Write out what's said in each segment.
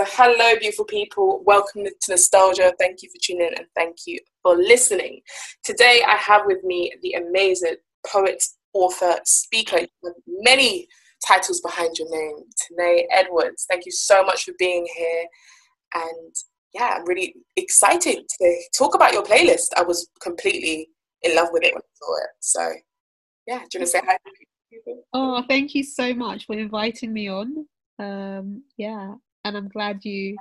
So, hello, beautiful people. Welcome to Nostalgia. Thank you for tuning in and thank you for listening. Today, I have with me the amazing poet, author, speaker. Many titles behind your name, Tanae Edwards. Thank you so much for being here. And yeah, I'm really excited to talk about your playlist. I was completely in love with it when I saw it. So, yeah, do you want to say hi? Oh, thank you so much for inviting me on. Um, yeah, and I'm glad you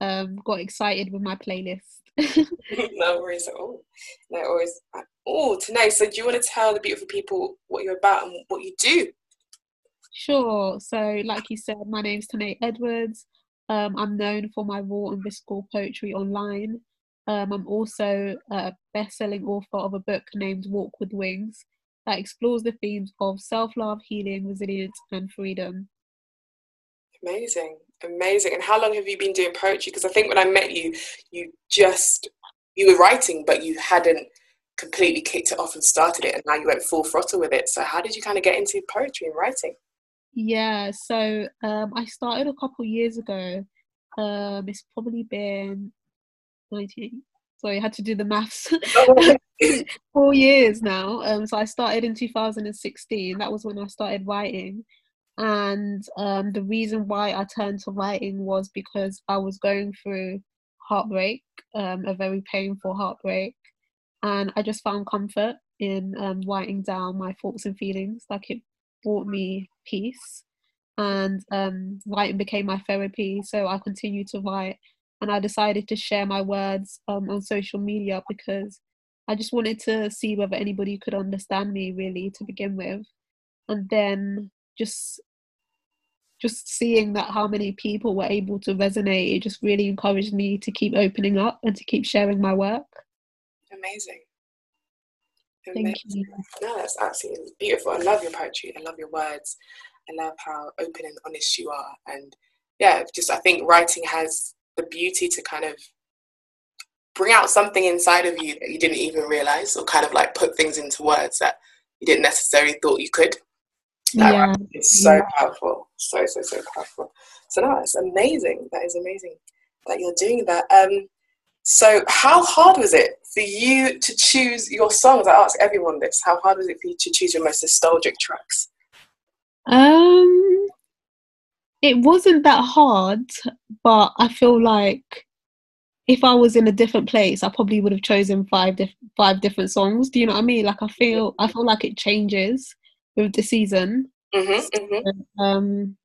um, got excited with my playlist. no worries at all. No worries at all. Tonight, so do you want to tell the beautiful people what you're about and what you do? Sure. So, like you said, my name's Tanae Edwards. Um, I'm known for my raw and visceral poetry online. Um, I'm also a best-selling author of a book named Walk with Wings that explores the themes of self-love, healing, resilience, and freedom. Amazing, amazing. And how long have you been doing poetry? Because I think when I met you, you just you were writing, but you hadn't completely kicked it off and started it, and now you went full throttle with it. So how did you kind of get into poetry and writing? Yeah, so um, I started a couple years ago. Um, it's probably been 19. Sorry, I had to do the maths. Four years now. Um, so I started in 2016. That was when I started writing. And um, the reason why I turned to writing was because I was going through heartbreak, um, a very painful heartbreak. And I just found comfort in um, writing down my thoughts and feelings. Like it brought me peace. And um, writing became my therapy. So I continued to write. And I decided to share my words um, on social media because I just wanted to see whether anybody could understand me really to begin with. And then just just seeing that how many people were able to resonate, it just really encouraged me to keep opening up and to keep sharing my work. Amazing. Thank you. No, that's absolutely beautiful. I love your poetry. I love your words. I love how open and honest you are. And yeah, just I think writing has the beauty to kind of bring out something inside of you that you didn't even realize, or kind of like put things into words that you didn't necessarily thought you could. That yeah. It's so yeah. powerful. So, so, so powerful. So, no, it's amazing. That is amazing that you're doing that. Um, so, how hard was it for you to choose your songs? I ask everyone this. How hard was it for you to choose your most nostalgic tracks? Um, it wasn't that hard, but I feel like if I was in a different place, I probably would have chosen five diff- five different songs. Do you know what I mean? Like I feel I feel like it changes with the season. Mm-hmm, mm-hmm. Um,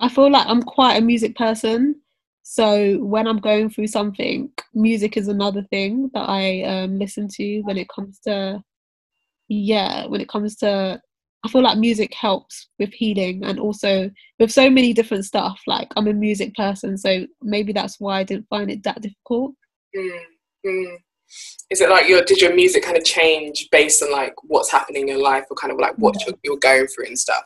I feel like I'm quite a music person. So when I'm going through something, music is another thing that I um, listen to when it comes to, yeah, when it comes to, I feel like music helps with healing and also with so many different stuff. Like I'm a music person, so maybe that's why I didn't find it that difficult. Mm-hmm is it like your did your music kind of change based on like what's happening in your life or kind of like what yeah. you're, going through and stuff?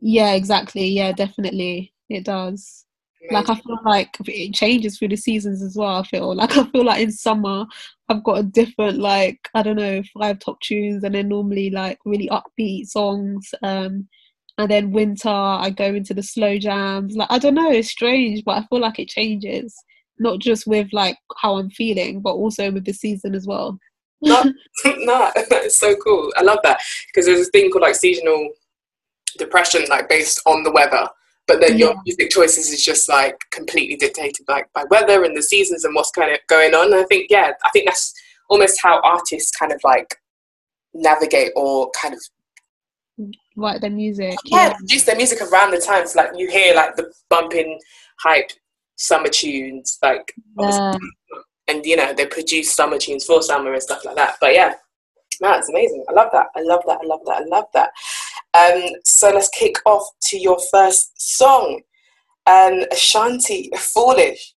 Yeah exactly. Yeah definitely. It does. Amazing. like i feel like it changes through the seasons as well i feel. Like i feel like in summer i've got a different like i don't know five top tunes and then normally like really upbeat songs um and then winter i go into the slow jams. Like i don't know it's strange but i feel like it changes not just with like how I'm feeling, but also with the season as well. no, no, that's so cool. I love that because there's a thing called like seasonal depression, like based on the weather. But then yeah. your music choices is just like completely dictated like by weather and the seasons and what's kind of going on. And I think yeah, I think that's almost how artists kind of like navigate or kind of write their music. Yeah, yeah. produce their music around the times. Like you hear like the bumping hype summer tunes, like yeah. and you know they produce summer tunes for summer and stuff like that. But yeah, that's amazing. I love that. I love that. I love that. I love that. Um, so let's kick off to your first song, um, Ashanti, Foolish.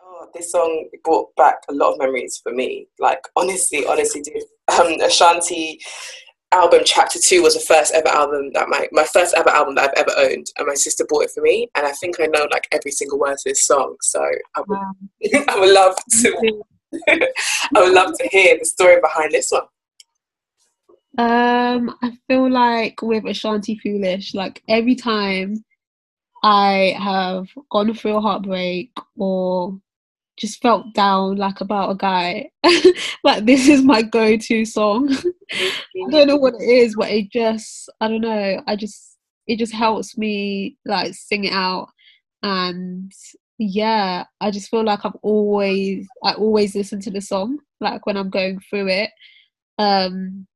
Oh, this song brought back a lot of memories for me. Like honestly, honestly, dude. Um, Ashanti album chapter two was the first ever album that my my first ever album that i've ever owned and my sister bought it for me and i think i know like every single word to this song so i would, wow. I would love to i would love to hear the story behind this one um i feel like with ashanti foolish like every time I have gone through a heartbreak or just felt down like about a guy, like this is my go-to song. I don't know what it is, but it just I don't know. I just it just helps me like sing it out. And yeah i just feel like i've always i always listen to the song like when i'm going through it. Um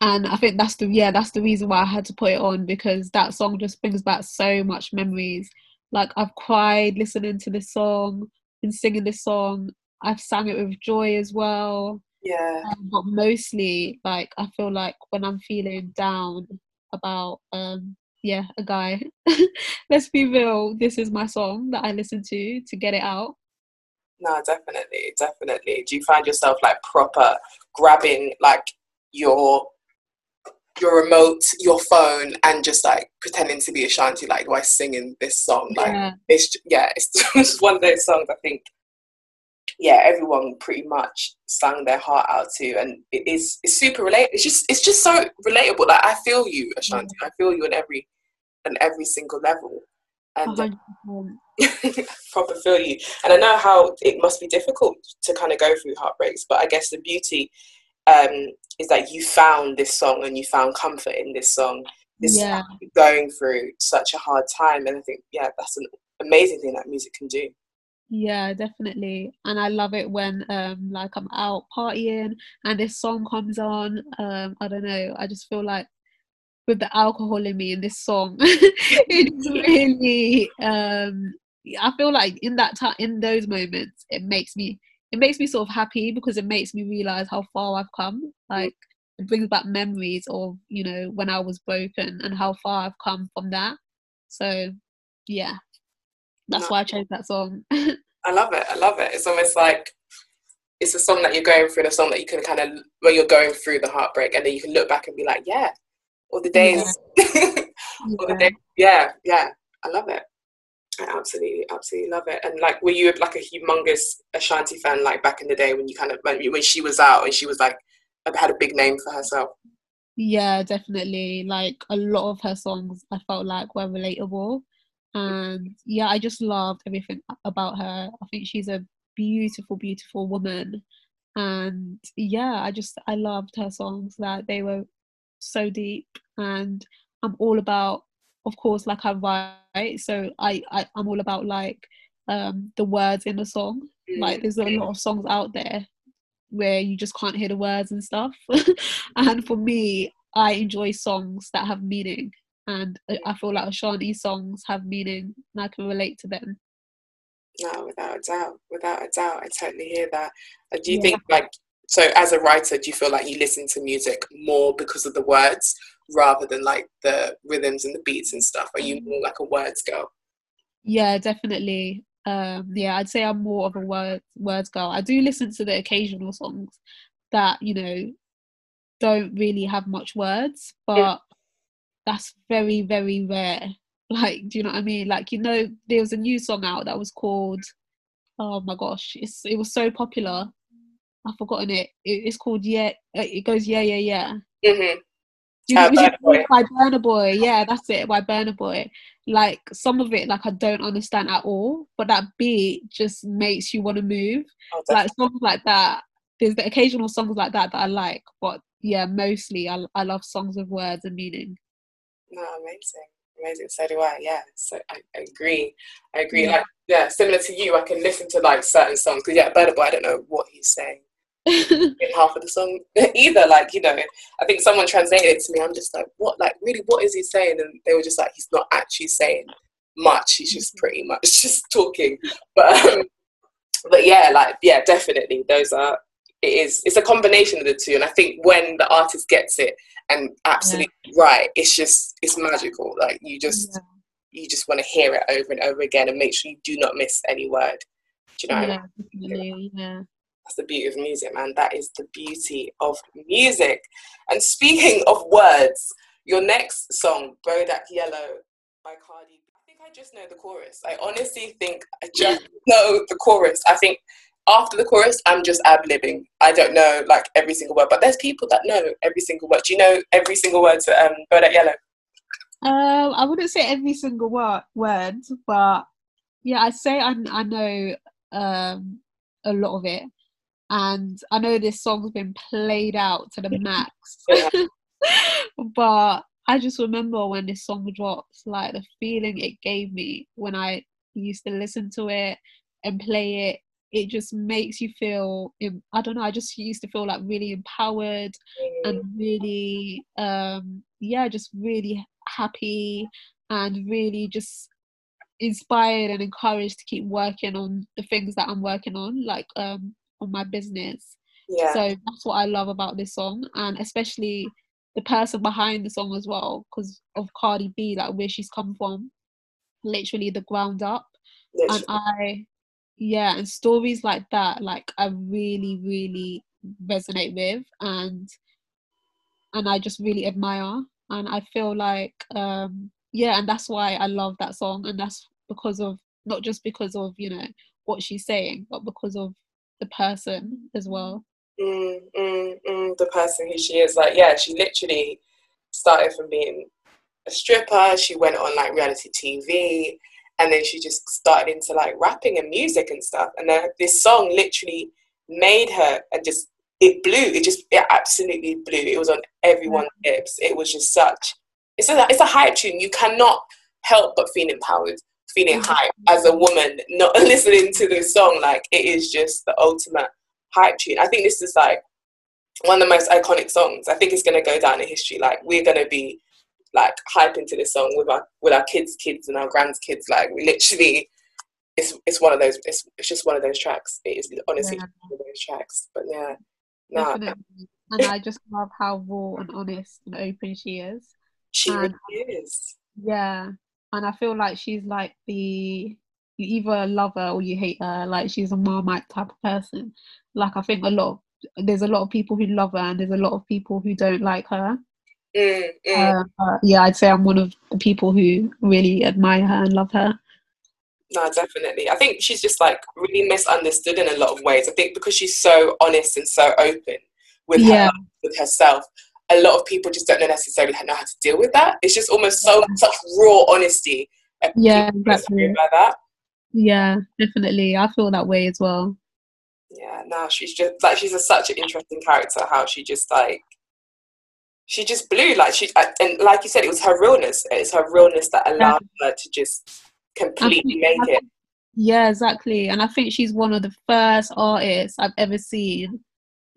and i think that's the yeah that's the reason why i had to put it on because that song just brings back so much memories. Like i've cried listening to this song and singing this song. I've sang it with joy as well. Yeah. Um, but mostly like i feel like when i'm feeling down about um yeah a guy let's be real this is my song that i listen to to get it out. No definitely definitely. Do you find yourself like proper grabbing like your your remote your phone and just like pretending to be ashanti like why singing this song like yeah. it's yeah it's just one of those songs i think yeah everyone pretty much sang their heart out to and it is it's super relate it's just it's just so relatable like i feel you ashanti i feel you on every on every single level and uh, proper feel you and i know how it must be difficult to kind of go through heartbreaks but i guess the beauty um, is that you found this song and you found comfort in this song. This yeah. going through such a hard time and i think yeah that's an amazing thing that music can do. Yeah definitely. And i love it when um like i'm out partying and this song comes on um i don't know i just feel like with the alcohol in me in this song it's really um i feel like in that time in those moments it makes me it makes me sort of happy because it makes me realize how far i've come mm. like it brings back memories of you know when i was broken and how far i've come from that so yeah that's no. why I chose that song. I love it. I love it. It's almost like it's a song that you're going through, and a song that you can kind of when you're going through the heartbreak, and then you can look back and be like, yeah, all the days, yeah. all the days, yeah, yeah. I love it. I absolutely, absolutely love it. And like, were you like a humongous Ashanti fan, like back in the day when you kind of when, when she was out and she was like had a big name for herself? Yeah, definitely. Like a lot of her songs, I felt like were relatable and yeah i just loved everything about her i think she's a beautiful beautiful woman and yeah i just i loved her songs that they were so deep and i'm all about of course like i write so i, I i'm all about like um the words in the song like there's a lot of songs out there where you just can't hear the words and stuff and for me i enjoy songs that have meaning and I feel like Ashanti songs have meaning and I can relate to them. No, without a doubt, without a doubt, I totally hear that. Do you yeah. think like so as a writer, do you feel like you listen to music more because of the words rather than like the rhythms and the beats and stuff? Are you more like a words girl? Yeah, definitely. Um, yeah, I'd say I'm more of a word words girl. I do listen to the occasional songs that you know don't really have much words, but that's very very rare like do you know what i mean like you know there was a new song out that was called oh my gosh it's it was so popular i've forgotten it, it it's called yeah it goes yeah yeah yeah mm-hmm. You uh, Burna Boy. by Burna Boy, yeah, that's it. By Burna Boy, like some of it, like I don't understand at all, but that beat just makes you want to move. Oh, like songs like that. There's the occasional songs like that that I like, but yeah, mostly I I love songs with words and meaning. No, amazing. Amazing. So do I. Yeah. So I, I agree. I agree. Yeah. Like, yeah, similar to you, I can listen to like certain songs because yeah, Burna Boy, I don't know what he's saying in half of the song either. Like, you know, I think someone translated it to me. I'm just like, what? Like, really, what is he saying? And they were just like, he's not actually saying much. He's just mm-hmm. pretty much just talking. But, um, but yeah, like, yeah, definitely, those are. It is. It's a combination of the two, and I think when the artist gets it, and absolutely yeah. right. It's just it's magical. Like you just yeah. you just want to hear it over and over again and make sure you do not miss any word. Do you know? Yeah, definitely. Yeah. That's the beauty of music, man. That is the beauty of music. And speaking of words, your next song, Bodak Yellow by Cardi I think I just know the chorus. I honestly think I just know the chorus. I think after the chorus, I'm just ad libbing. I don't know like every single word, but there's people that know every single word. Do you know every single word to um, Bodak Yellow? Um, I wouldn't say every single word, word but yeah, I'd say I, I know um, a lot of it. And I know this song's been played out to the max. but I just remember when this song dropped, like the feeling it gave me when I used to listen to it and play it. It just makes you feel, I don't know, I just used to feel like really empowered and really, um, yeah, just really happy and really just inspired and encouraged to keep working on the things that I'm working on, like um, on my business. Yeah. So that's what I love about this song, and especially the person behind the song as well, because of Cardi B, like where she's come from, literally the ground up. Literally. And I, yeah, and stories like that, like I really, really resonate with, and and I just really admire, and I feel like, um, yeah, and that's why I love that song, and that's because of not just because of you know what she's saying, but because of the person as well. Mm, mm, mm, the person who she is, like, yeah, she literally started from being a stripper. She went on like reality TV, and then she just started into like rapping and music and stuff. And then this song literally made her and just it blew. It just it absolutely blew. It was on everyone's lips. It was just such. It's a it's a hype tune. You cannot help but feel empowered feeling hype as a woman, not listening to this song. Like it is just the ultimate hype tune. I think this is like one of the most iconic songs. I think it's gonna go down in history. Like we're gonna be like hyping to this song with our with our kids' kids and our grandkids. Like we literally it's it's one of those it's, it's just one of those tracks. It is honestly yeah. one of those tracks. But yeah. Nah. And I just love how raw and honest and open she is. She and, really is. Yeah and I feel like she's like the you either love her or you hate her. Like she's a Marmite type of person. Like I think a lot of, there's a lot of people who love her and there's a lot of people who don't like her. Mm, mm. Uh, yeah, I'd say I'm one of the people who really admire her and love her. No, definitely. I think she's just like really misunderstood in a lot of ways. I think because she's so honest and so open with yeah. her with herself, a lot of people just don't necessarily know how to deal with that. It's just almost so such raw honesty. Yeah, exactly. About that. Yeah, definitely. I feel that way as well. Yeah, no, she's just like she's a, such an interesting character. How she just like she just blew like she uh, and like you said, it was her realness. It's her realness that allowed yeah. her to just completely think, make it. Yeah, exactly. And I think she's one of the first artists I've ever seen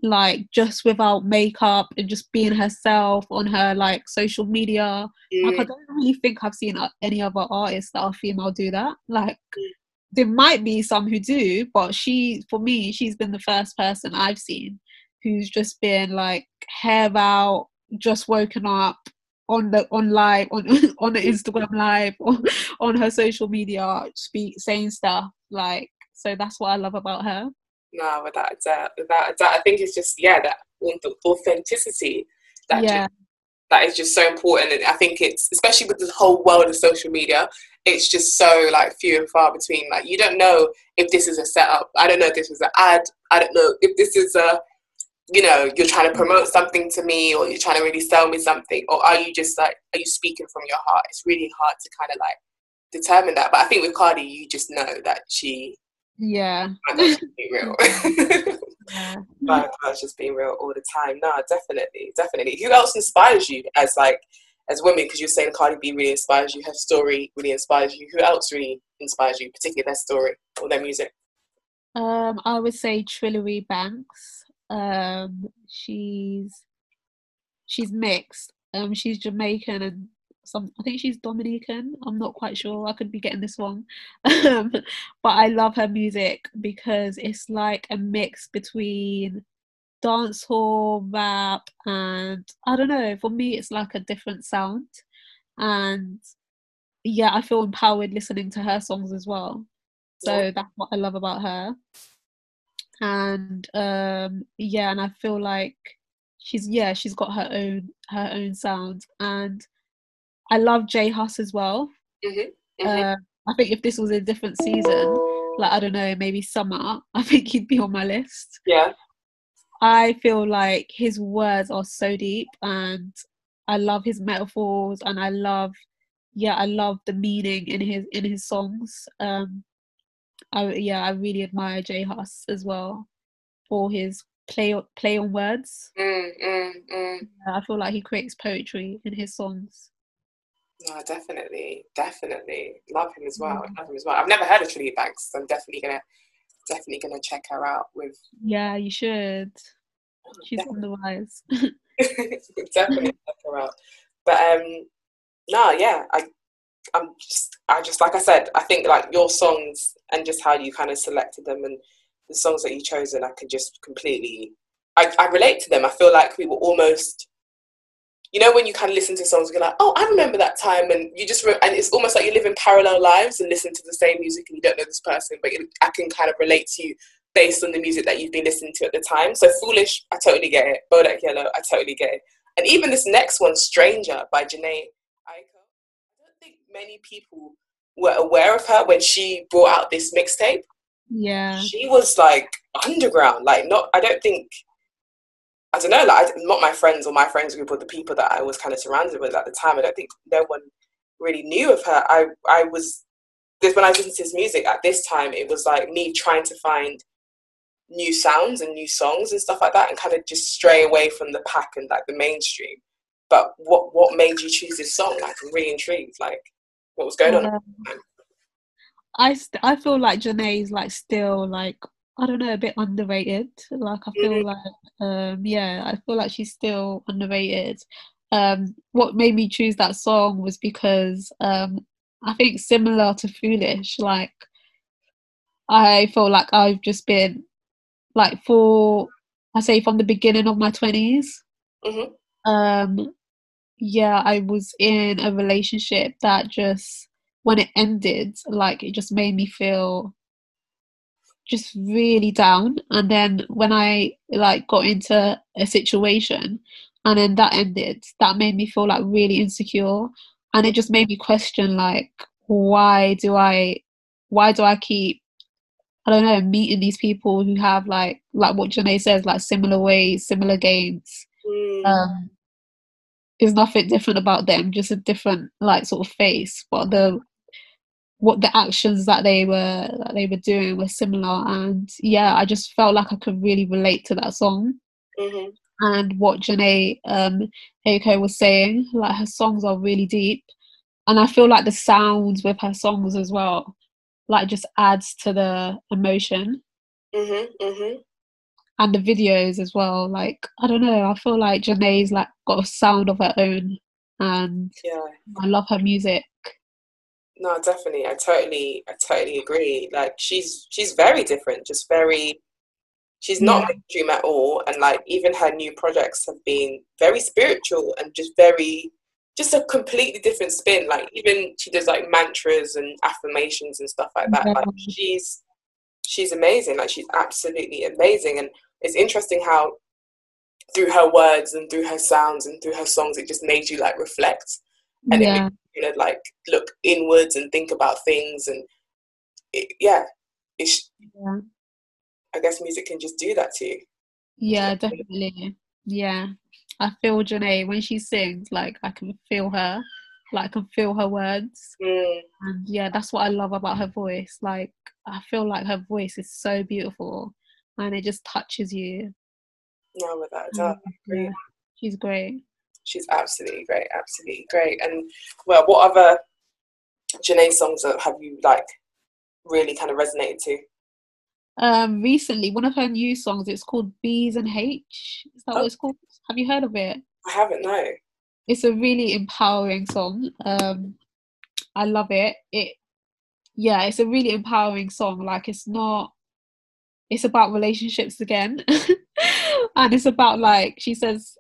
like just without makeup and just being herself on her like social media. Mm. Like I don't really think I've seen uh, any other artists that are female do that. Like mm. there might be some who do, but she for me, she's been the first person I've seen who's just been like hair out, just woken up on the on live on on the Instagram live on, on her social media speak saying stuff like so that's what I love about her no, without a doubt, without a doubt. I think it's just yeah that authenticity that yeah. just, that is just so important, and I think it's especially with the whole world of social media, it's just so like few and far between. Like you don't know if this is a setup. I don't know if this is an ad. I don't know if this is a you know you're trying to mm. promote something to me or you're trying to really sell me something or are you just like are you speaking from your heart it's really hard to kind of like determine that but i think with cardi you just know that she yeah. be real. yeah. But I was just being real all the time. No, definitely, definitely. Who else inspires you as like as women? Because you're saying Cardi B really inspires you. Her story really inspires you. Who else really inspires you, particularly their story or their music? Um, I would say Trillary Banks. Um, she's she's mixed. Um, she's Jamaican and some I think she's Dominican. I'm not quite sure. I could be getting this wrong. Um, but I love her music because it's like a mix between dancehall, rap, and I don't know. For me, it's like a different sound, and yeah, I feel empowered listening to her songs as well. So that's what I love about her. And um, yeah, and I feel like she's yeah, she's got her own her own sound and I love J Hus as well. Mm-hmm. Mm-hmm. Uh, I think if this was a different season, like I don't know, maybe summer, I think he'd be on my list. Yeah. I feel like his words are so deep and I love his metaphors and I love yeah, I love the meaning in his in his songs. Um, I yeah, I really admire J Hus as well for his play play on words. Mm, mm, mm. I feel like he creates poetry in his songs. No, definitely, definitely love him as well. Love him as well. I've never heard of Trinity Banks. So I'm definitely gonna, definitely gonna check her out. With yeah, you should. She's on the rise. definitely check her out. But um, no, yeah, I, I'm just, I just like I said, I think like your songs and just how you kind of selected them and the songs that you chosen, I can just completely, I, I relate to them. I feel like we were almost you know when you kind of listen to songs you're like oh i remember that time and you just re- and it's almost like you live in parallel lives and listen to the same music and you don't know this person but i can kind of relate to you based on the music that you've been listening to at the time. So foolish i totally get it. Bodak yellow i totally get it. And even this next one stranger by jhené aiko i don't think many people were aware of her when she brought out this mixtape. Yeah. She was like underground like not i don't think I don't know, like not my friends or my friends group or the people that I was kind of surrounded with at the time. I don't think no one really knew of her. I I was this when I listened to his music at this time. It was like me trying to find new sounds and new songs and stuff like that, and kind of just stray away from the pack and like the mainstream. But what what made you choose this song? Like I'm really intrigued. Like what was going on? I st- I feel like Jhené's like still like I don't know, a bit underrated. Like I feel mm-hmm. like, um, yeah, I feel like she's still underrated. Um, what made me choose that song was because um, I think similar to Foolish, like I feel like I've just been like for I say from the beginning of my 20s mm-hmm. Um, yeah, I was in a relationship that just when it ended, like it just made me feel just really down. And then when i like got into a situation and then that ended that made me feel like really insecure. And it just made me question like why do i why do i keep i don't know meeting these people who have like like what Jhené says like similar ways similar games. Mm. um there's nothing different about them just a different like sort of face. But the what the actions that they were that they were doing were similar. And yeah i just felt like i could really relate to that song. Mm-hmm. and what Jhené um Aiko was saying like her songs are really deep. And i feel like the sounds with her songs as well like just adds to the emotion. Mm-hmm, mm-hmm. and the videos as well like i don't know i feel like Jhené's like got a sound of her own. And yeah. I love her music no definitely. I totally i totally agree. Like she's she's very different just very she's not yeah. mainstream at all. And like even her new projects have been very spiritual and just very just a completely different spin. Like even she does like mantras and affirmations and stuff like that. Yeah. like she's she's amazing. Like she's absolutely amazing. And it's interesting how through her words and through her sounds and through her songs it just made you like reflect. And yeah. it you know like look inwards and think about things and it, yeah it's yeah. I guess music can just do that to you. Yeah definitely. Yeah. I feel Jhené when she sings like i can feel her like i can feel her words. Mm. and yeah that's what i love about her voice. Like i feel like her voice is so beautiful and it just touches you. No without a doubt. yeah, she's great she's absolutely great, absolutely great. And well, what other Jhené songs have you like really kind of resonated to? Um, recently, one of her new songs. It's called Bees and H. Is that oh. what it's called? Have you heard of it? I haven't. No. It's a really empowering song. Um, I love it. It, yeah, it's a really empowering song. Like it's not. It's about relationships again, and it's about like she says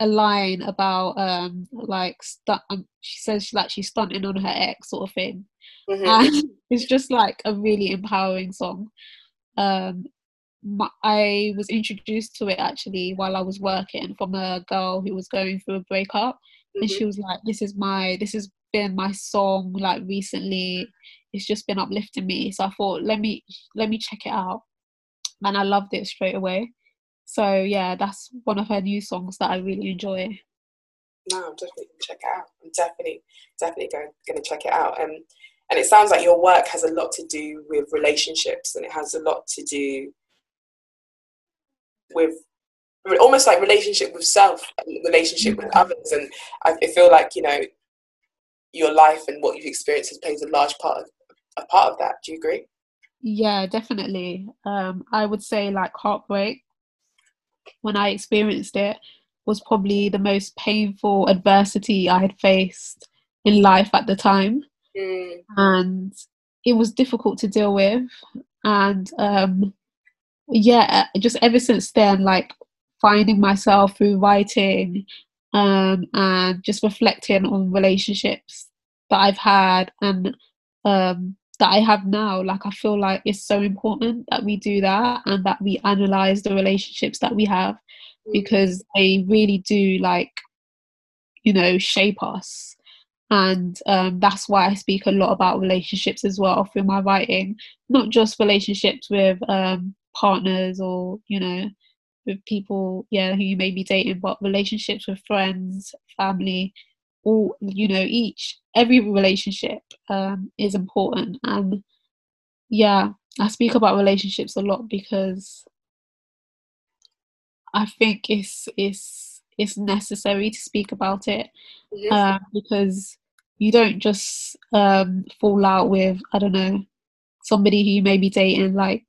a line about um like stu- um, she says she, like she's stunting on her ex sort of thing. Mm-hmm. and it's just like a really empowering song. Um my, i was introduced to it actually while i was working from a girl who was going through a breakup. Mm-hmm. and she was like this is my this has been my song like recently. It's just been uplifting me. So i thought let me let me check it out. And i loved it straight away so yeah, that's one of her new songs that I really enjoy. no, I'm definitely gonna check it out. I'm definitely, definitely going, going to check it out. Um, and it sounds like your work has a lot to do with relationships, and it has a lot to do with almost like relationship with self, relationship with others, and I feel like you know your life and what you've experienced has plays a large part of a part of that. Do you agree? Yeah, definitely. Um, I would say like heartbreak when I experienced it was probably the most painful adversity I had faced in life at the time. Mm. And it was difficult to deal with. And um, yeah, just ever since then, like finding myself through writing um, and just reflecting on relationships that I've had and um, that I have now. Like, I feel like it's so important that we do that and that we analyze the relationships that we have because they really do, like, you know, shape us. And um, that's why I speak a lot about relationships as well through my writing, not just relationships with um, partners or, you know, with people, yeah, who you may be dating, but relationships with friends, family, all you know, each every relationship um, is important. And yeah, I speak about relationships a lot because I think it's it's it's necessary to speak about it uh, because you don't just um, fall out with I don't know somebody who you may be dating. Like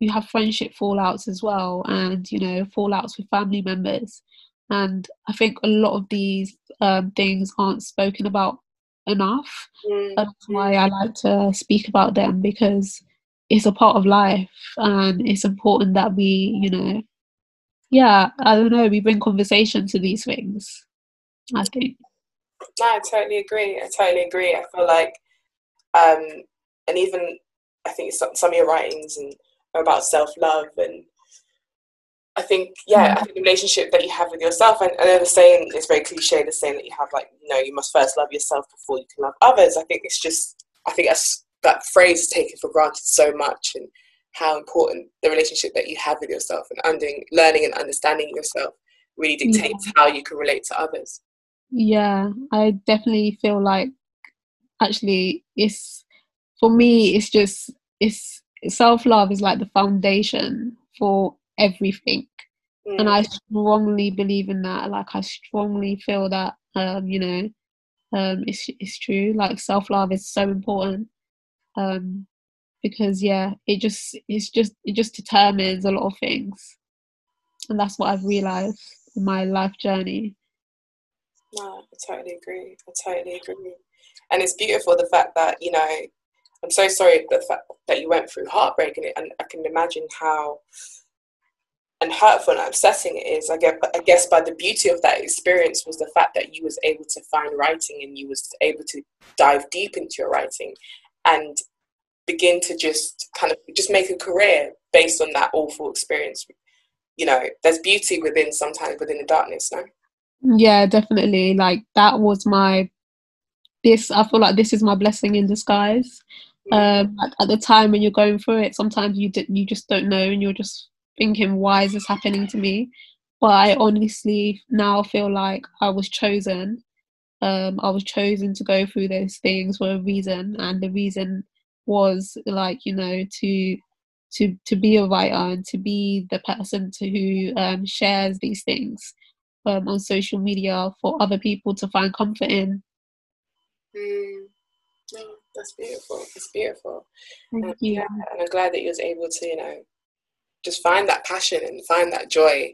you have friendship fallouts as well and you know fallouts with family members and i think a lot of these um, things aren't spoken about enough. Mm. that's why i like to speak about them because it's a part of life and it's important that we you know yeah i don't know we bring conversation to these things i think. No i totally agree i totally agree. I feel like um and even i think some, some of your writings and about self love and I think yeah, I mm. think the relationship that you have with yourself and, I know the saying is very cliche the saying that you have like, you know, you must first love yourself before you can love others. I think it's just I think that's that phrase is taken for granted so much and how important the relationship that you have with yourself and under, learning and understanding yourself really dictates yeah. how you can relate to others. Yeah, I definitely feel like actually it's for me it's just it's self love is like the foundation for everything. Mm. And I strongly believe in that. Like I strongly feel that um, you know, um it's it's true. Like self love is so important. Um because yeah, it just it's just it just determines a lot of things. And that's what I've realized in my life journey. No, I totally agree. I totally agree. And it's beautiful the fact that, you know, I'm so sorry the fact that you went through heartbreak and, it, and I can imagine how and hurtful and upsetting it is. I guess, I guess by the beauty of that experience was the fact that you was able to find writing and you was able to dive deep into your writing and begin to just kind of just make a career based on that awful experience. You know, there's beauty within sometimes within the darkness, no? Yeah, definitely. Like that was my this I feel like this is my blessing in disguise um, at, at, the time when you're going through it, sometimes you d- you just don't know, and you're just thinking, "Why is this happening to me?" But I honestly now feel like I was chosen. Um, I was chosen to go through those things for a reason, and the reason was like you know to to to be a writer and to be the person to who um, shares these things um, on social media for other people to find comfort in. Mm. That's beautiful. It's beautiful. Thank and, you. Yeah, and I'm glad that you was able to, you know, just find that passion and find that joy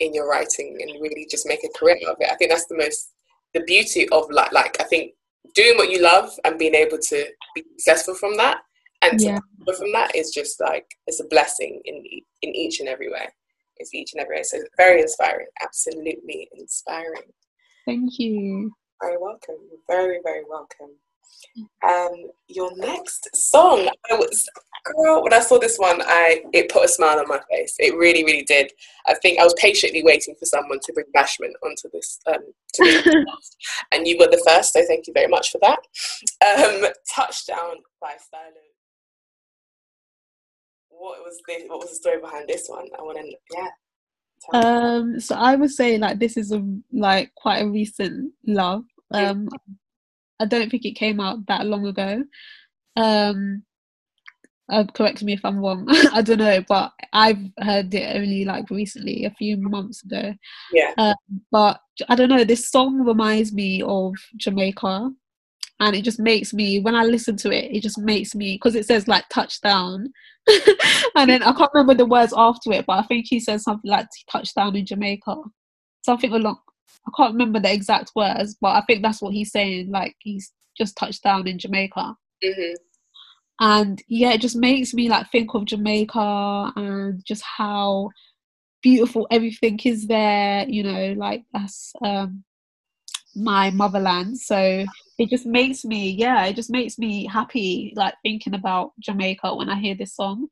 in your writing and really just make a career of it. I think that's the most the beauty of like like I think doing what you love and being able to be successful from that and to yeah. from that is just like it's a blessing in in each and every way. It's each and every way. So very inspiring. Absolutely inspiring. Thank you. Very welcome. Very very welcome. Um, your next song, I was girl. When I saw this one, I it put a smile on my face. It really, really did. I think I was patiently waiting for someone to bring Bashment onto this um, this and you were the first. So thank you very much for that. Um, Touchdown by Stylo. What was the what was the story behind this one? I want to yeah. Um, so I would say like this is a like quite a recent love. Um, I don't think it came out that long ago. Um, uh, correct me if I'm wrong. I don't know, but I've heard it only like recently, a few months ago. Yeah. Um, but I don't know. This song reminds me of Jamaica, and it just makes me when I listen to it, it just makes me because it says like touchdown, and then I can't remember the words after it, but I think he says something like touchdown in Jamaica, something along. I can't remember the exact words, but I think that's what he's saying. Like he's just touched down in Jamaica. Mm-hmm. And yeah, it just makes me like think of Jamaica and just how beautiful everything is there. You know, like that's um, my motherland. So it just makes me, yeah, it just makes me happy, like thinking about Jamaica when I hear this song.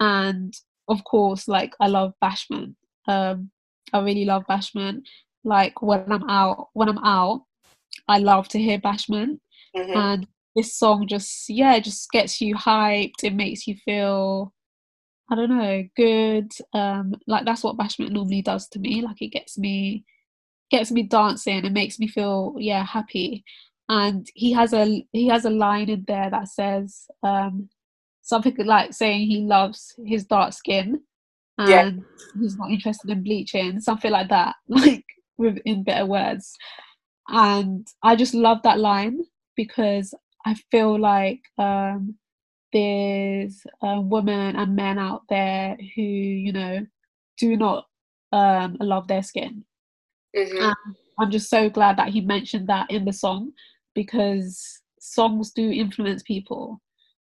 And of course, like I love Bashment. Um, I really love Bashment. Like when I'm out, when I'm out, I love to hear Bashment. Mm-hmm. And this song just, yeah, just gets you hyped. It makes you feel, I don't know, good. Um, like that's what Bashment normally does to me. Like it gets me, gets me dancing. It makes me feel, yeah, happy and he has a he has a line in there that says um, something like saying he loves his dark skin and Yeah. he's not interested in bleaching something like that like with in better words and i just love that line because i feel like um, there's uh, women and men out there who you know do not um, love their skin Mm-hmm. and I'm just so glad that he mentioned that in the song because songs do influence people.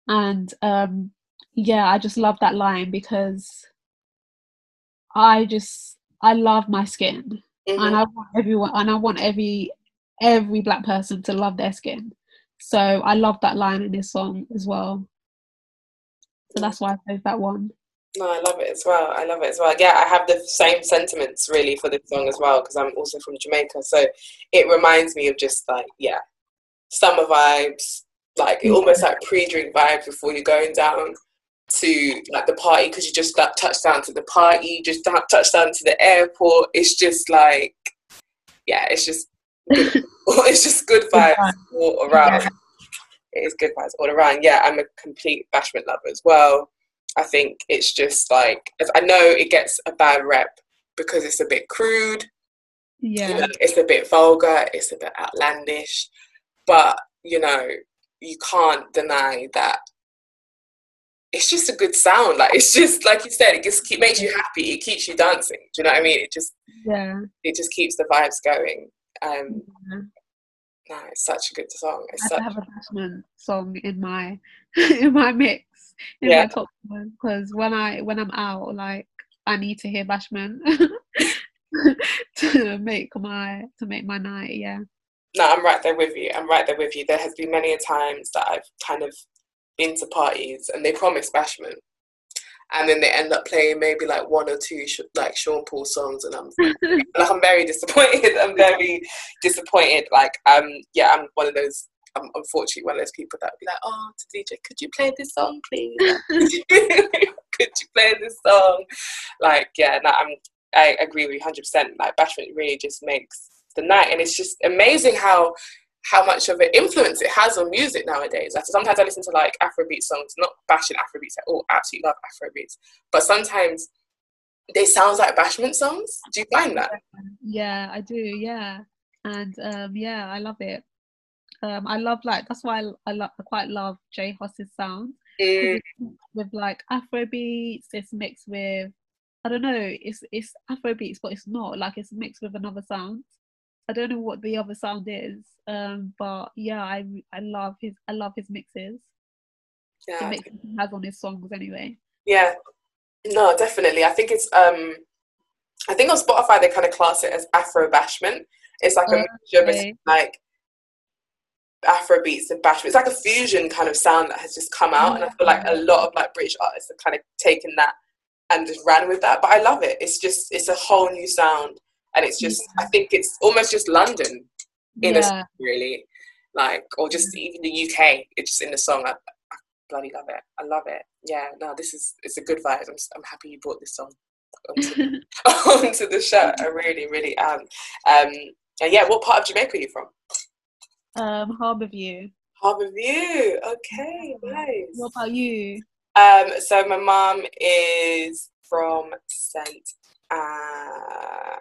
And um, yeah, I just love that line because I just I love my skin Mm-hmm. and I want everyone and I want every every black person to love their skin. So I love that line in this song as well. So that's why I chose that one. No, I love it as well. I love it as well. Yeah, I have the same sentiments really for this song as well because I'm also from Jamaica. So it reminds me of just like, yeah, summer vibes, like it almost like pre drink vibes before you're going down to like the party because you just like, touch down to the party, you just don't touch down to the airport. It's just like, yeah, it's just good. it's just good vibes all around. It is good vibes all around. Yeah, I'm a complete bashment lover as well. I think it's just like as I know it gets a bad rep because it's a bit crude, you Yeah. know, it's a bit vulgar, it's a bit outlandish, but you know you can't deny that it's just a good sound. Like it's just like you said, it just keep, makes you happy. It keeps you dancing. Do you know what I mean? It just Yeah. it just keeps the vibes going. Um, yeah. no, it's such a good song. It's I such, have a Bashment song in my in my mix in Yeah. my top because when I when I'm out like I need to hear Bashment to make my to make my night yeah no, I'm right there with you. I'm right there with you. There has been many a times that I've kind of been to parties and they promise bashment, and then they end up playing maybe like one or two sh- like Sean Paul songs, and I'm like I'm very disappointed. I'm very disappointed. Like um yeah, I'm one of those. I'm unfortunately one of those people that would be like, oh, to DJ, could you play this song, please? could you play this song? Like yeah, no, I'm I agree with you 100. percent Like bashment really just makes the night, and it's just amazing how how much of an influence it has on music nowadays. Like sometimes I listen to like Afrobeat songs, not bashing Afrobeats at all. Absolutely love Afrobeats, but sometimes they sound like bashment songs. Do you find that? yeah I do yeah and um yeah I love it um I love like that's why I, I love I quite love J Hus's sound Mm, with like Afro beats it's mixed with I don't know it's it's Afro beats but it's not like it's mixed with another sound I don't know what the other sound is um but yeah I I love his I love his mixes the yeah, mixes he has on his songs anyway yeah. No, definitely. I think it's um, I think on Spotify they kind of class it as Afro bashment. It's like a mixture between like Afro beats and bashment. It's like a fusion kind of sound that has just come out, and I feel like a lot of like British artists have kind of taken that and just ran with that. But I love it. It's just it's a whole new sound, and it's just I think it's almost just London in a song, really, like or just even the UK. It's just in the song. I, I bloody love it. I love it. Yeah, no, this is it's a good vibe. I'm I'm happy you brought this song. onto, onto the show I really, really am. Um, and yeah, what part of Jamaica are you from? Um, Harbourview. Harbourview. Okay, nice. What about you? Um, so my mum is from St. Uh,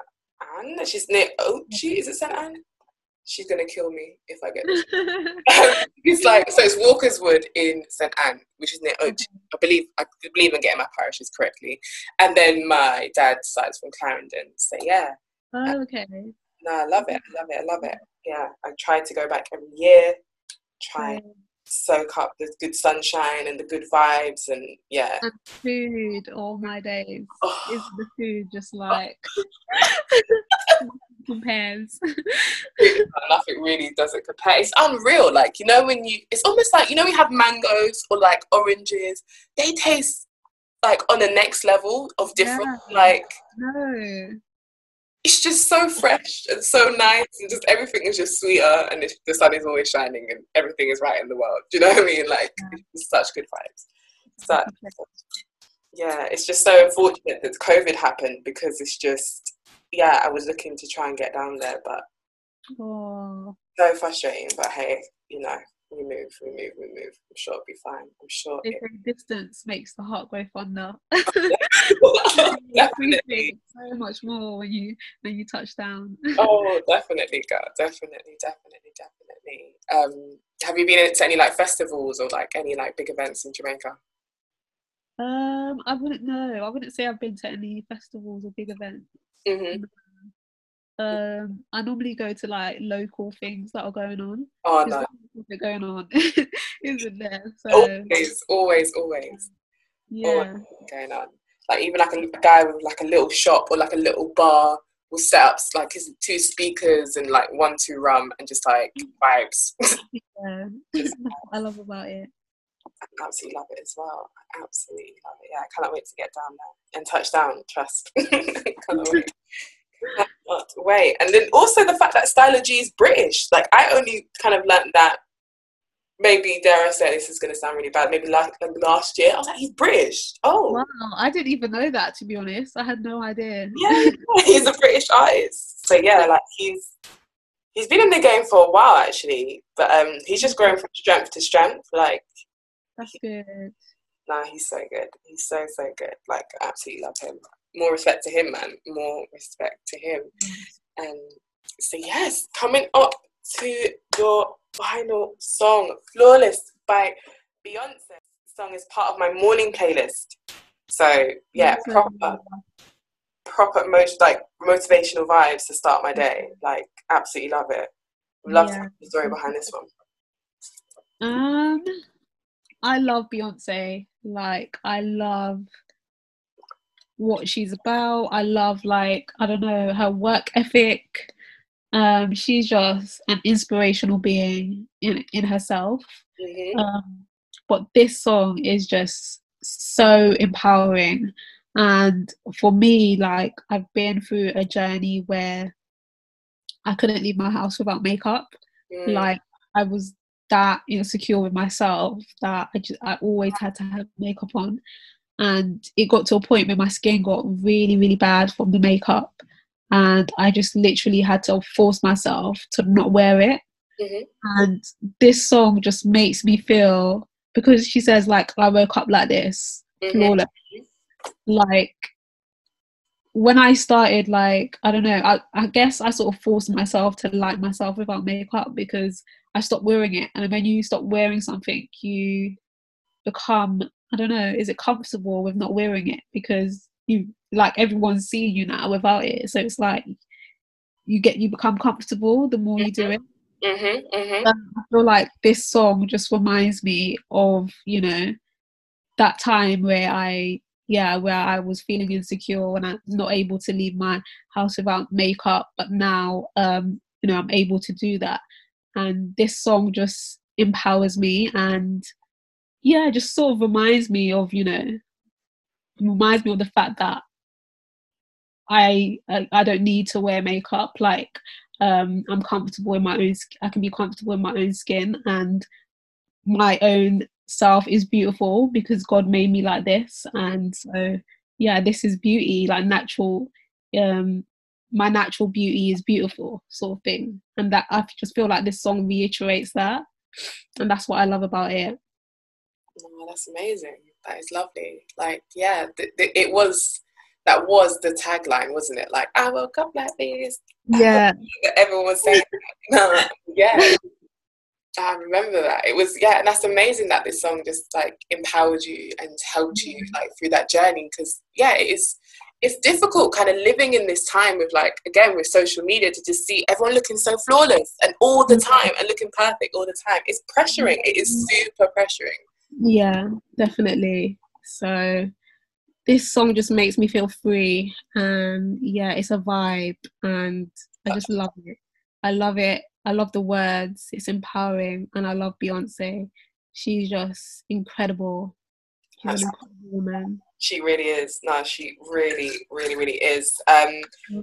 Anne. She's near Ochi. Is it St. Anne? She's gonna kill me if I get this. it's like so. It's Walkerswood in St Anne, which is near Ochi. Mm-hmm. I believe I believe in getting my parishes correctly. And then my dad's side's from Clarendon. So yeah. Oh, okay. No, I love it. I love it. I love it. Yeah, I try to go back every year. Try and soak up the good sunshine and the good vibes, and yeah. And food, all my days. Oh. Is the food just like compares? Nothing really doesn't compare. It's unreal. Like you know when you, it's almost like you know we have mangoes or like oranges. They taste like on the next level of different. Yeah. Like no it's just so fresh and so nice and just everything is just sweeter and the sun is always shining and everything is right in the world. Do you know what I mean? Like it's such good vibes. So yeah, it's just so unfortunate that COVID happened because it's just yeah, I was looking to try and get down there but oh. so frustrating. But hey, you know, we move, we move, we move. I'm sure it'll be fine. I'm sure. It... distance makes the heart grow fonder. definitely. So much more when you when you touch down. oh, definitely, girl. Definitely, definitely, definitely. Um, have you been to any like festivals or like any like big events in Jamaica? Um, I wouldn't know. I wouldn't say I've been to any festivals or big events. Mm-hmm. Um, I normally go to like local things that are going on. Oh no, going on, isn't there? So always, always, always. Yeah, always going on. Like even like a, a guy with like a little shop or like a little bar will set up like his two speakers and like one two rum and just like vibes. yeah, I love about it. I absolutely love it as well. I absolutely love it. Yeah, I cannot wait to get down there and touch down. Trust. cannot wait wait. And then also the fact that Stylo G is British. Like I only kind of learned that maybe dare I say this is gonna sound really bad, maybe like, like last year. I was like, he's British. Oh wow. I didn't even know that to be honest. I had no idea. Yeah, he's a British artist. So yeah, like he's he's been in the game for a while actually. But um he's just growing from strength to strength. Like That's good. Nah, he's so good. He's so so good. Like I absolutely love him more respect to him, man. More respect to him. And so, yes, coming up to your final song, Flawless by Beyonce. The song is part of my morning playlist. So, yeah, proper, proper most like motivational vibes to start my day. Like, absolutely love it. Love yeah. the story behind this one. Um, I love Beyonce. Like, I love what she's about. I love like I don't know her work ethic. Um, she's just an inspirational being in in herself. Mm-hmm. Um, but this song is just so empowering, and for me, like I've been through a journey where I couldn't leave my house without makeup. Mm. Like I was that insecure with myself that I just I always had to have makeup on and it got to a point where my skin got really really bad from the makeup. And i just literally had to force myself to not wear it. Mm-hmm. and this song just makes me feel because she says like i woke up like this. Mm-hmm. flawless. Like when i started like i don't know I, I guess i sort of forced myself to like myself without makeup because i stopped wearing it. And when you stop wearing something you become I don't know, is it comfortable with not wearing it because you like everyone's seeing you now without it. So it's like you get you become comfortable the more you do it. Mm-hmm, mm-hmm. I feel like this song just reminds me of you know that time where I yeah where I was feeling insecure and I'm not able to leave my house without makeup, but now um you know I'm able to do that, and this song just empowers me and yeah, just sort of reminds me of, you know, reminds me of the fact that I I, I don't need to wear makeup. Like um, I'm comfortable in my own. I can be comfortable in my own skin, and my own self is beautiful because God made me like this. And so, yeah, this is beauty, like natural. Um, my natural beauty is beautiful, sort of thing, and that I just feel like this song reiterates that, and that's what I love about it. Oh, that's amazing. That is lovely. Like, yeah, th- th- it was that was the tagline, wasn't it? Like, I woke up like this. Yeah. Everyone was saying, no, yeah. I remember that. It was, yeah, and that's amazing that this song just like empowered you and helped you mm. like through that journey. Because, yeah, it is, it's difficult kind of living in this time with like, again, with social media to just see everyone looking so flawless and all the mm. time and looking perfect all the time. It's pressuring. It is mm. super pressuring. Yeah, definitely. So, this song just makes me feel free and yeah it's a vibe and i just love it. I love it. I love the words. It's empowering and i love beyonce. She's just incredible. She's an incredible woman. She really is. No she really really really is. Um mm-hmm.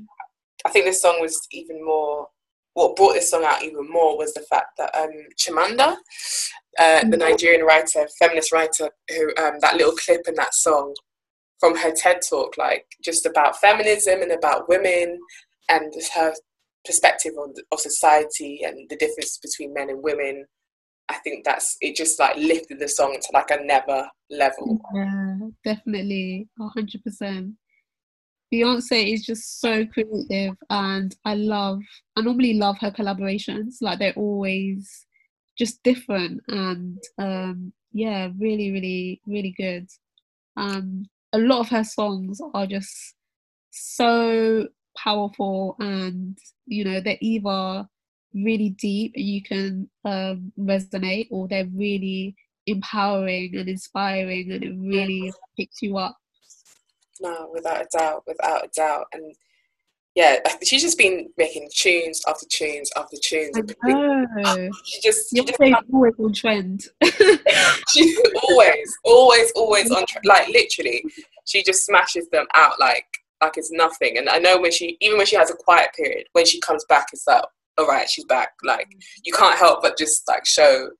i think this song was even more what brought this song out even more was the fact that um, Chimamanda, uh, the mm-hmm. Nigerian writer, feminist writer, who um, that little clip in that song from her TED talk, like just about feminism and about women and her perspective on of society and the difference between men and women. I think that's it. Just like lifted the song to like a never level. Yeah, definitely, hundred percent. Beyonce is just so creative, and I love. I normally love her collaborations. Like they're always just different, and um, yeah, really, really, really good. Um, a lot of her songs are just so powerful and you know they're either really deep and you can um, resonate or they're really empowering and inspiring and it really picks you up no without a doubt without a doubt and yeah, she's just been making tunes after tunes after tunes. I know. She just, she just always on trend. she's always, always, always on trend. Like literally, she just smashes them out like like it's nothing. And I know when she, even when she has a quiet period, when she comes back, it's like, all right, she's back. Like you can't help but just like show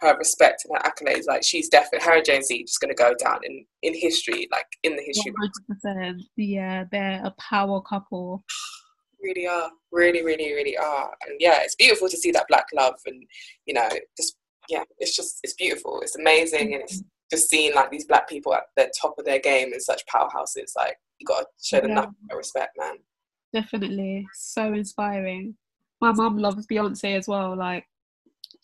her respect and her accolades. Like she's definitely her and Jay Z just gonna go down in in history, like in the history. One hundred percent. Yeah, they're a power couple. Really are, really, really, really are, and yeah, it's beautiful to see that black love, and you know, just yeah, it's just it's beautiful, it's amazing, and it's mm-hmm. just seeing like these black people at the top of their game in such powerhouses. Like you got to show them yeah. that respect, man. Definitely, so inspiring. My mum loves Beyonce as well. Like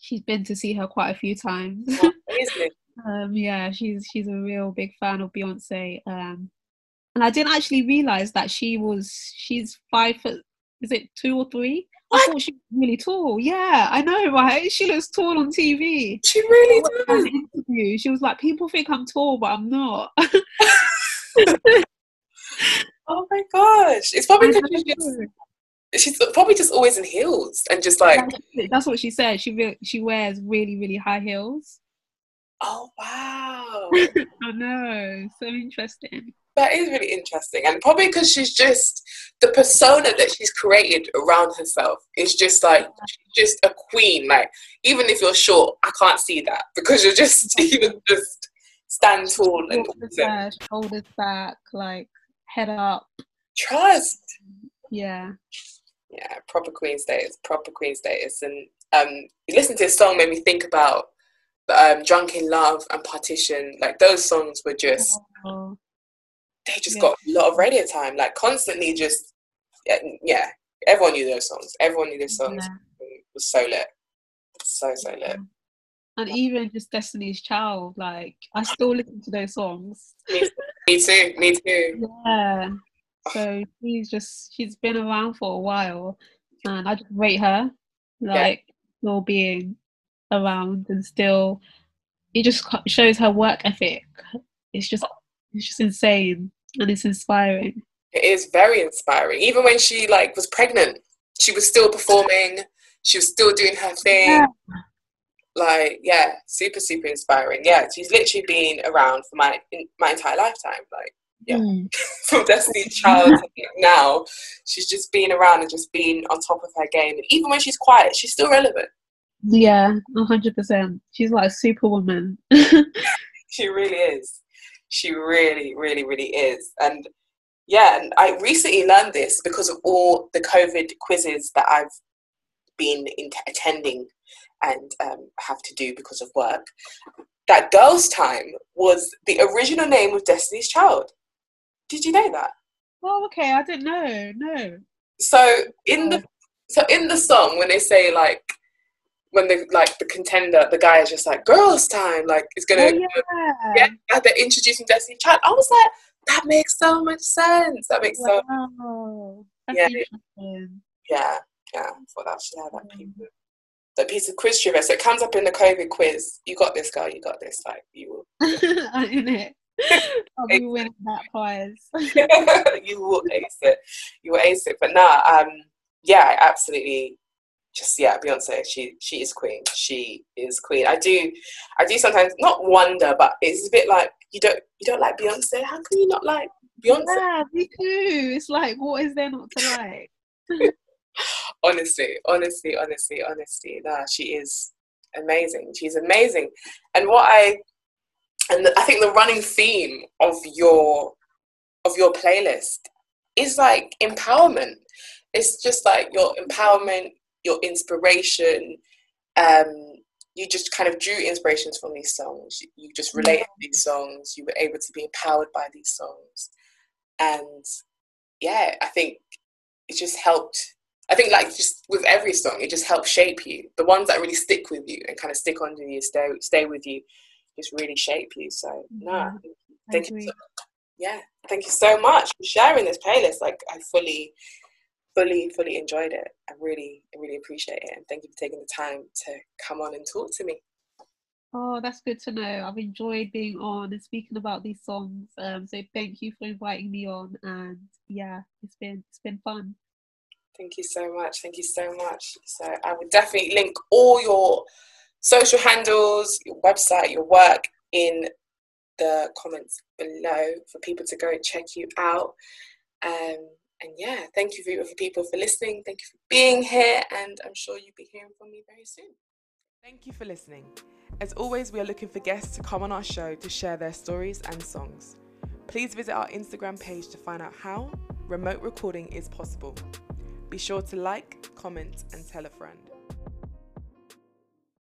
she's been to see her quite a few times. um, yeah, she's she's a real big fan of Beyonce. Um, and I didn't actually realize that she was she's five foot. Is it two or three? What? I thought she was really tall. Yeah, I know, right? She looks tall on TV. She really does. Interview. She was like, "People think I'm tall, but I'm not." oh my gosh! It's probably because she's just she's probably just always in heels and just like that's what she said. She re- she wears really really high heels. Oh wow! I know, so interesting. That is really interesting, and probably because she's just the persona that she's created around herself is just like just a queen. Like even if you're short, I can't see that because you're just even just stand tall and shoulders back, like head up. Trust. Yeah yeah, proper queen status, proper queen status. And um, you listen to this song made me think about um, Drunk in Love and Partition. Like those songs were just, oh. they just yeah. got a lot of radio time. Like constantly, just yeah, yeah, everyone knew those songs. Everyone knew those songs. Yeah. It was so lit, so so lit. And even just Destiny's Child, like I still listen to those songs. me too. Me too. Yeah. So she's just she's been around for a while, and I just rate her like yeah. being around and still. It just shows her work ethic. It's just it's just insane and it's inspiring. It is very inspiring. Even when she like was pregnant, she was still performing. She was still doing her thing. Yeah. Like yeah, super super inspiring. Yeah, she's literally been around for my my entire lifetime. Like yeah, mm. from Destiny Child now, she's just been around and just been on top of her game. And even when she's quiet, she's still relevant. Yeah, hundred percent. She's like a superwoman. she really is. She really, really, really is. And yeah, and I recently learned this because of all the COVID quizzes that I've been in- attending and um, have to do because of work. That Girl's Tyme was the original name of Destiny's Child. Did you know that? Oh, okay. I didn't know. No. So in the so in the song when they say like when the like the contender the guy is just like girls time like it's gonna oh, yeah. yeah they're introducing Destiny Child I was like that makes so much sense that makes wow. so yeah yeah yeah so that's yeah that piece of, that piece of quiz trivia so it comes up in the COVID quiz you got this girl you got this like you will in it I'll be winning that prize. you will ace it. You will ace it. But nah, um, yeah, absolutely. Just yeah, Beyonce. She she is queen. She is queen. I do, I do sometimes not wonder, but it's a bit like you don't you don't like Beyonce. How can you not like Beyonce? Yeah, me too. It's like what is there not to like? honestly, honestly, honestly, honestly, nah, she is amazing. She's amazing. And what I and I think the running theme of your of your playlist is like empowerment it's just like your empowerment, your inspiration. Um, you just kind of drew inspirations from these songs. You just related to these songs. You were able to be empowered by these songs, and yeah, I think it just helped. I think like just with every song, it just helps shape you. The ones that really stick with you and kind of stick under you, stay stay with you, just really shape you. So no, thank you. So, yeah, thank you so much for sharing this playlist. Like I fully fully, fully enjoyed it. I really, really appreciate it. And thank you for taking the time to come on and talk to me. Oh, that's good to know. I've enjoyed being on and speaking about these songs. Um, so thank you for inviting me on. And yeah, it's been it's been fun. Thank you so much. Thank you so much. So I will definitely link all your social handles, your website, your work in the comments below for people to go and check you out. Um, and yeah, thank you for, for people for listening. Thank you for being here, and I'm sure you'll be hearing from me very soon. Thank you for listening. As always, we are looking for guests to come on our show to share their stories and songs. Please visit our Instagram page to find out how remote recording is possible. Be sure to like, comment, and tell a friend.